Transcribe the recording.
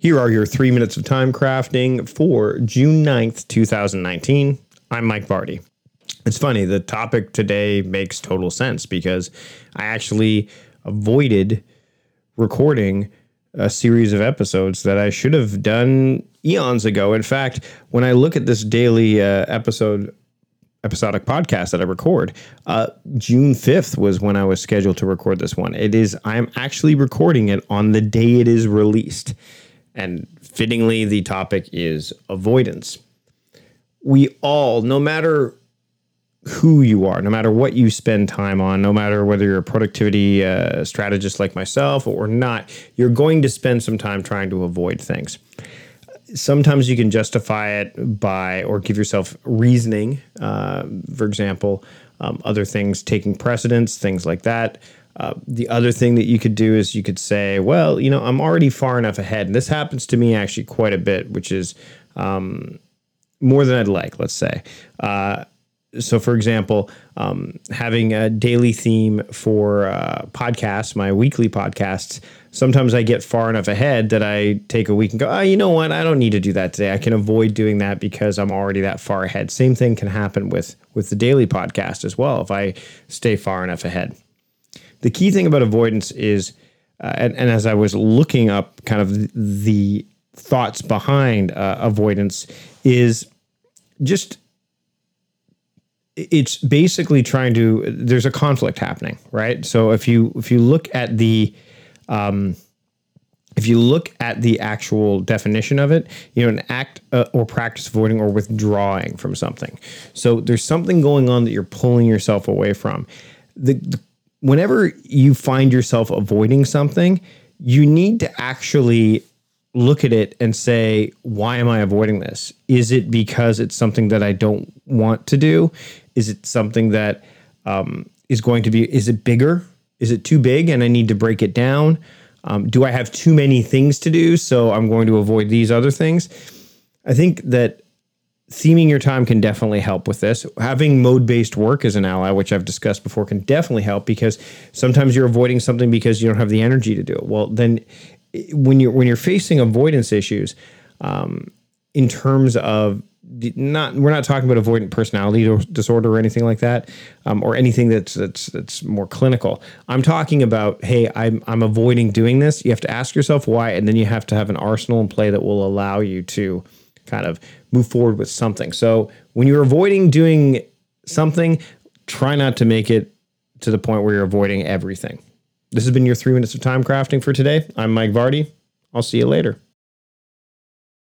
Here are your three minutes of time crafting for June 9th, 2019. I'm Mike Vardy. It's funny, the topic today makes total sense because I actually avoided recording a series of episodes that I should have done eons ago. In fact, when I look at this daily uh, episode episodic podcast that I record. Uh, June 5th was when I was scheduled to record this one. It is, I'm actually recording it on the day it is released. And fittingly, the topic is avoidance. We all, no matter who you are, no matter what you spend time on, no matter whether you're a productivity uh, strategist like myself or not, you're going to spend some time trying to avoid things. Sometimes you can justify it by or give yourself reasoning. Uh, for example, um, other things taking precedence, things like that. Uh, the other thing that you could do is you could say, well, you know, I'm already far enough ahead. And this happens to me actually quite a bit, which is um, more than I'd like, let's say. Uh, so, for example, um, having a daily theme for uh, podcasts, my weekly podcasts, sometimes I get far enough ahead that I take a week and go, oh, you know what? I don't need to do that today. I can avoid doing that because I'm already that far ahead. Same thing can happen with with the daily podcast as well if I stay far enough ahead the key thing about avoidance is, uh, and, and, as I was looking up kind of the thoughts behind uh, avoidance, is just it's basically trying to. There's a conflict happening, right? So if you if you look at the um, if you look at the actual definition of it, you know, an act uh, or practice avoiding or withdrawing from something. So there's something going on that you're pulling yourself away from. The, the whenever you find yourself avoiding something, you need to actually look at it and say, why am I avoiding this? Is it because it's something that I don't want to do? Is it something that um, is going to be, is it bigger? Is it too big and I need to break it down? Um, do I have too many things to do? So I'm going to avoid these other things. I think that theming your time can definitely help with this. Having mode based work as an ally, which I've discussed before, can definitely help because sometimes you're avoiding something because you don't have the energy to do it. Well, then when you're when you're facing avoidance issues, um, in terms of not we're not talking about avoidant personality disorder or anything like that, um, or anything that's that's that's more clinical. I'm talking about hey, I'm I'm avoiding doing this. You have to ask yourself why, and then you have to have an arsenal in play that will allow you to kind of move forward with something. So when you're avoiding doing something, try not to make it to the point where you're avoiding everything. This has been your three minutes of time crafting for today. I'm Mike Vardy. I'll see you later.